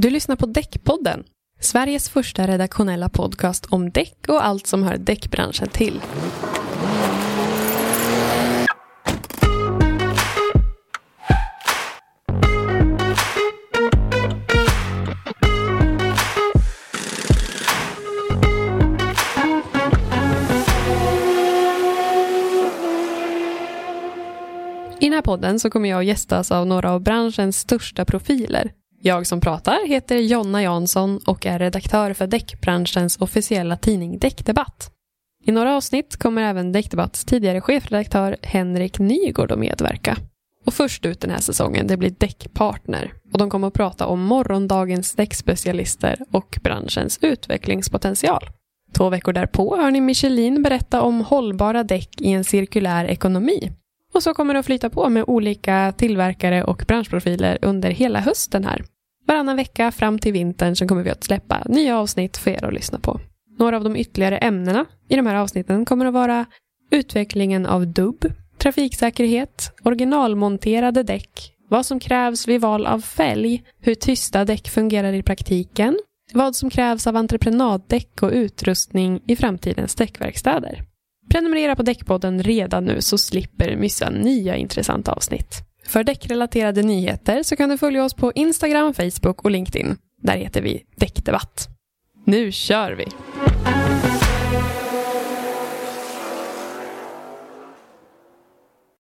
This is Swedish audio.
Du lyssnar på Däckpodden, Sveriges första redaktionella podcast om däck och allt som hör däckbranschen till. I den här podden så kommer jag att gästas av några av branschens största profiler. Jag som pratar heter Jonna Jansson och är redaktör för däckbranschens officiella tidning Däckdebatt. I några avsnitt kommer även Däckdebatts tidigare chefredaktör Henrik Nygård att medverka. Och först ut den här säsongen det blir Däckpartner och de kommer att prata om morgondagens däckspecialister och branschens utvecklingspotential. Två veckor därpå hör ni Michelin berätta om hållbara däck i en cirkulär ekonomi och så kommer det att flyta på med olika tillverkare och branschprofiler under hela hösten här. Varannan vecka fram till vintern så kommer vi att släppa nya avsnitt för er att lyssna på. Några av de ytterligare ämnena i de här avsnitten kommer att vara utvecklingen av dubb, trafiksäkerhet, originalmonterade däck, vad som krävs vid val av fälg, hur tysta däck fungerar i praktiken, vad som krävs av entreprenaddäck och utrustning i framtidens däckverkstäder. Prenumerera på Däckpodden redan nu så slipper du missa nya intressanta avsnitt. För däckrelaterade nyheter så kan du följa oss på Instagram, Facebook och LinkedIn. Där heter vi Däckdebatt. Nu kör vi!